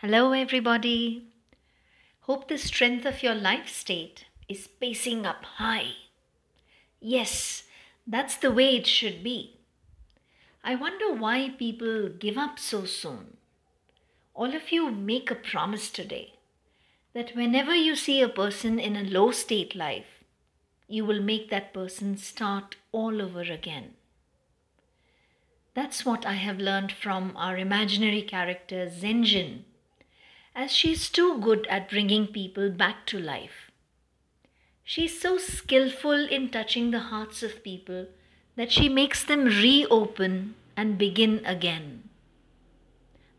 Hello, everybody. Hope the strength of your life state is pacing up high. Yes, that's the way it should be. I wonder why people give up so soon. All of you make a promise today that whenever you see a person in a low state life, you will make that person start all over again. That's what I have learned from our imaginary character Zenjin as she's too good at bringing people back to life. She's so skillful in touching the hearts of people that she makes them reopen and begin again.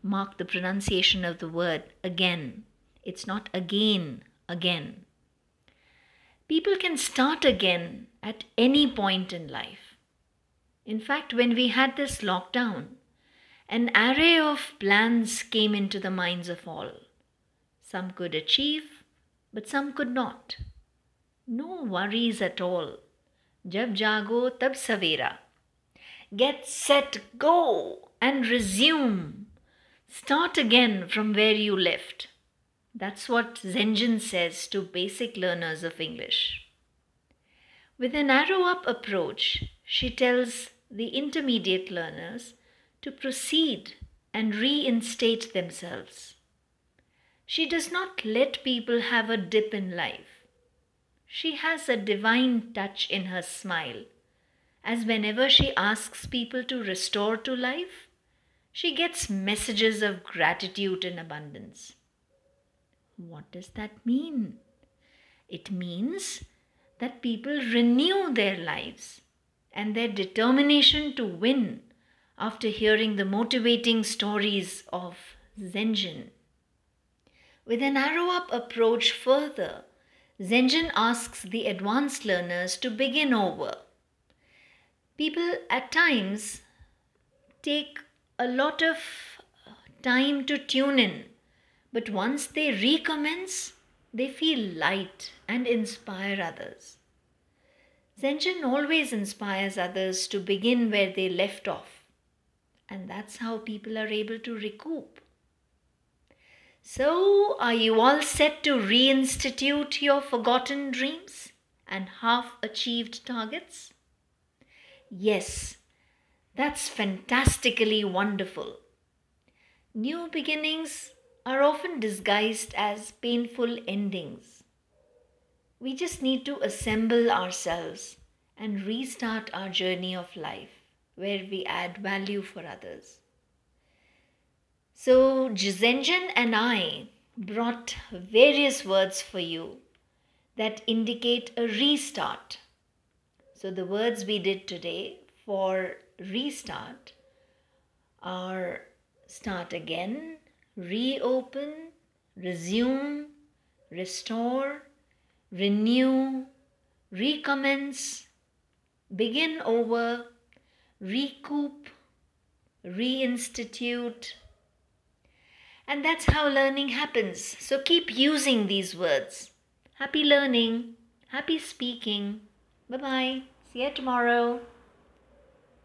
Mark the pronunciation of the word again. It's not again, again. People can start again at any point in life. In fact, when we had this lockdown, an array of plans came into the minds of all. Some could achieve, but some could not. No worries at all. Jab jago tab savera. Get set, go, and resume. Start again from where you left. That's what Zenjin says to basic learners of English. With an arrow up approach, she tells the intermediate learners to proceed and reinstate themselves. She does not let people have a dip in life. She has a divine touch in her smile, as whenever she asks people to restore to life, she gets messages of gratitude and abundance. What does that mean? It means that people renew their lives and their determination to win after hearing the motivating stories of Zenjin. With an arrow up approach further, Zenjin asks the advanced learners to begin over. People at times take a lot of uh, time to tune in, but once they recommence, they feel light and inspire others. Zenjin always inspires others to begin where they left off, and that's how people are able to recoup. So, are you all set to reinstitute your forgotten dreams and half achieved targets? Yes, that's fantastically wonderful. New beginnings are often disguised as painful endings. We just need to assemble ourselves and restart our journey of life where we add value for others. So, Zenjin and I brought various words for you that indicate a restart. So, the words we did today for restart are start again, reopen, resume, restore, renew, recommence, begin over, recoup, reinstitute and that's how learning happens. So keep using these words. Happy learning. Happy speaking. Bye bye. See you tomorrow.